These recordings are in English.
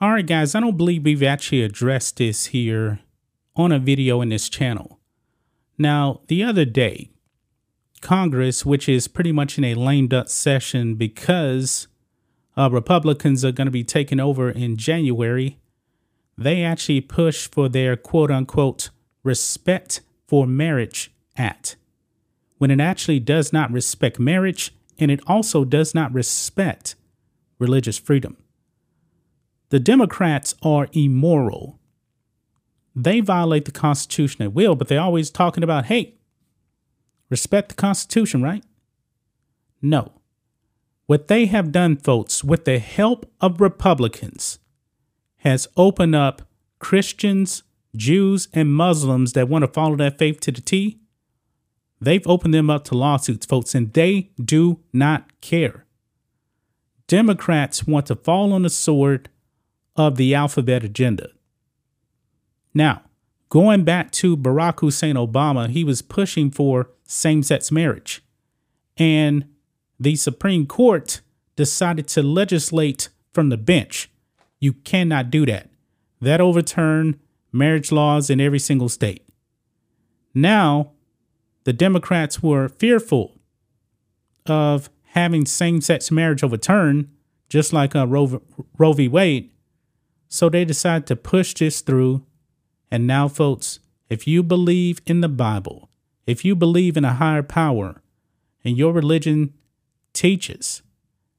All right, guys, I don't believe we've actually addressed this here on a video in this channel. Now, the other day, Congress, which is pretty much in a lame duck session because uh, Republicans are going to be taking over in January, they actually pushed for their quote unquote Respect for Marriage Act, when it actually does not respect marriage and it also does not respect religious freedom. The Democrats are immoral. They violate the Constitution at will, but they're always talking about, hey, respect the Constitution, right? No. What they have done, folks, with the help of Republicans, has opened up Christians, Jews, and Muslims that want to follow that faith to the T. They've opened them up to lawsuits, folks, and they do not care. Democrats want to fall on the sword of the alphabet agenda. Now, going back to Barack Hussein Obama, he was pushing for same sex marriage. And the Supreme Court decided to legislate from the bench. You cannot do that. That overturned marriage laws in every single state. Now, the Democrats were fearful of having same sex marriage overturned, just like uh, Roe, Roe v. Wade. So they decide to push this through. And now, folks, if you believe in the Bible, if you believe in a higher power, and your religion teaches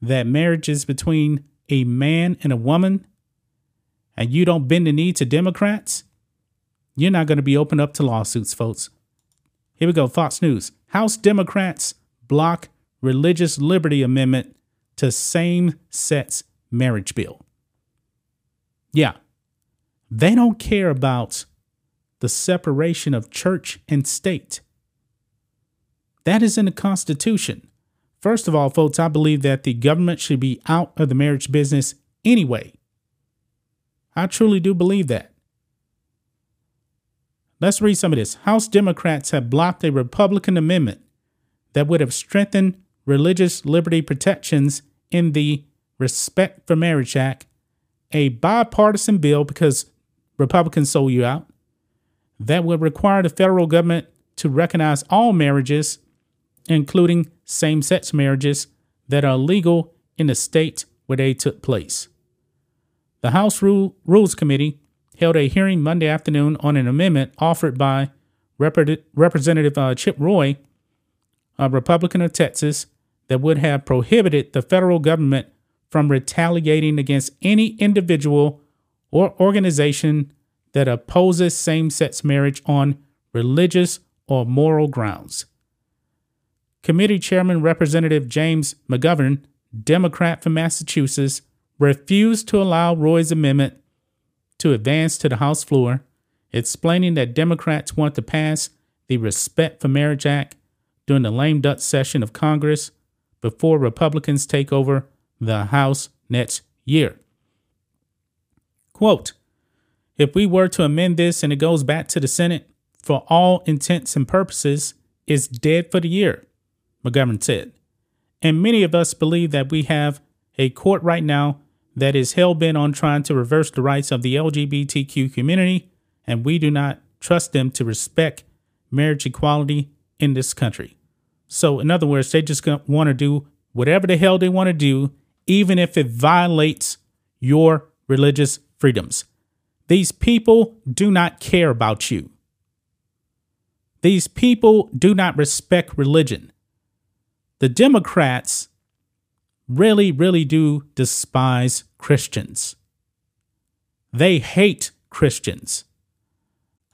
that marriage is between a man and a woman, and you don't bend the knee to Democrats, you're not going to be open up to lawsuits, folks. Here we go Fox News. House Democrats block religious liberty amendment to same sex marriage bill. Yeah. They don't care about the separation of church and state. That is in the Constitution. First of all, folks, I believe that the government should be out of the marriage business anyway. I truly do believe that. Let's read some of this. House Democrats have blocked a Republican amendment that would have strengthened religious liberty protections in the Respect for Marriage Act a bipartisan bill because Republicans sold you out that would require the federal government to recognize all marriages, including same sex marriages, that are legal in the state where they took place. The House Rule, Rules Committee held a hearing Monday afternoon on an amendment offered by Rep- Representative uh, Chip Roy, a Republican of Texas, that would have prohibited the federal government from retaliating against any individual or organization that opposes same sex marriage on religious or moral grounds. Committee Chairman Representative James McGovern, Democrat from Massachusetts, refused to allow Roy's amendment to advance to the House floor, explaining that Democrats want to pass the Respect for Marriage Act during the lame duck session of Congress before Republicans take over the House next year. Quote If we were to amend this and it goes back to the Senate, for all intents and purposes, it's dead for the year, McGovern said. And many of us believe that we have a court right now that is hell bent on trying to reverse the rights of the LGBTQ community, and we do not trust them to respect marriage equality in this country. So, in other words, they just want to do whatever the hell they want to do even if it violates your religious freedoms. These people do not care about you. These people do not respect religion. The Democrats really, really do despise Christians. They hate Christians.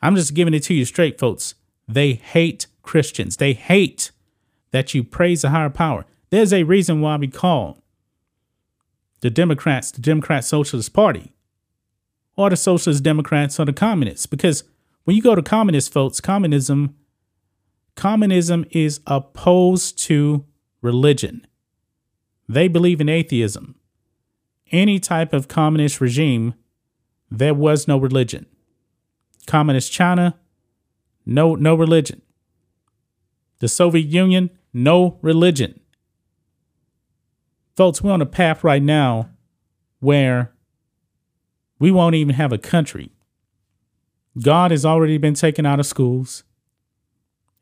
I'm just giving it to you straight, folks. They hate Christians. They hate that you praise a higher power. There's a reason why we call the Democrats, the Democrat Socialist Party, or the Socialist Democrats or the Communists. Because when you go to communist votes, communism, communism is opposed to religion. They believe in atheism. Any type of communist regime, there was no religion. Communist China, no no religion. The Soviet Union, no religion. Folks, we're on a path right now where we won't even have a country. God has already been taken out of schools.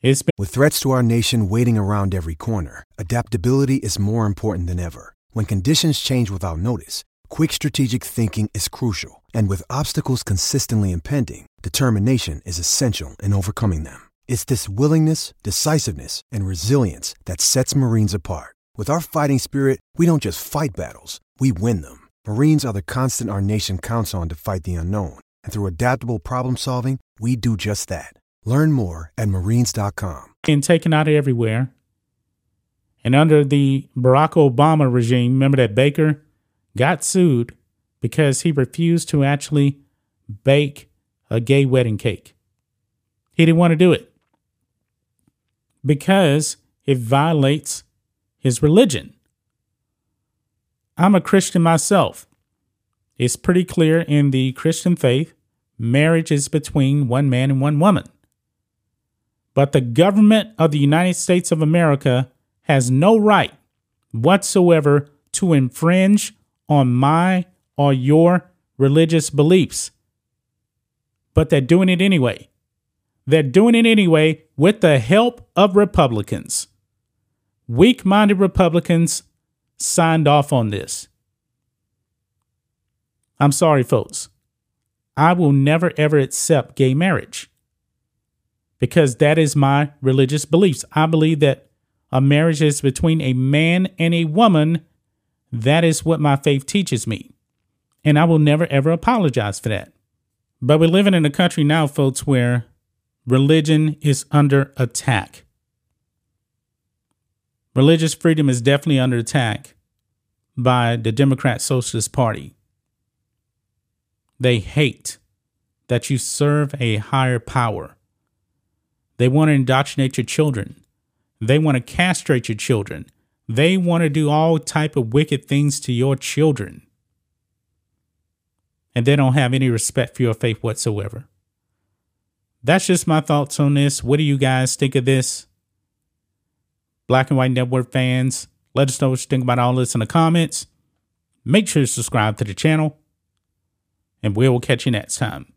Been- With threats to our nation waiting around every corner, adaptability is more important than ever. When conditions change without notice, quick strategic thinking is crucial. And with obstacles consistently impending, determination is essential in overcoming them. It's this willingness, decisiveness, and resilience that sets Marines apart. With our fighting spirit, we don't just fight battles, we win them. Marines are the constant our nation counts on to fight the unknown. And through adaptable problem solving, we do just that. Learn more at marines.com. Being taken out of everywhere. And under the Barack Obama regime, remember that Baker got sued because he refused to actually bake a gay wedding cake. He didn't want to do it because it violates his religion. I'm a Christian myself. It's pretty clear in the Christian faith marriage is between one man and one woman. But the government of the United States of America has no right whatsoever to infringe on my or your religious beliefs. But they're doing it anyway. They're doing it anyway with the help of Republicans. Weak minded Republicans signed off on this. I'm sorry, folks. I will never ever accept gay marriage because that is my religious beliefs. I believe that a marriage is between a man and a woman. That is what my faith teaches me. And I will never ever apologize for that. But we're living in a country now, folks, where religion is under attack. Religious freedom is definitely under attack by the Democrat Socialist Party. They hate that you serve a higher power. They want to indoctrinate your children. They want to castrate your children. They want to do all type of wicked things to your children. And they don't have any respect for your faith whatsoever. That's just my thoughts on this. What do you guys think of this? Black and White Network fans, let us know what you think about all this in the comments. Make sure to subscribe to the channel, and we will catch you next time.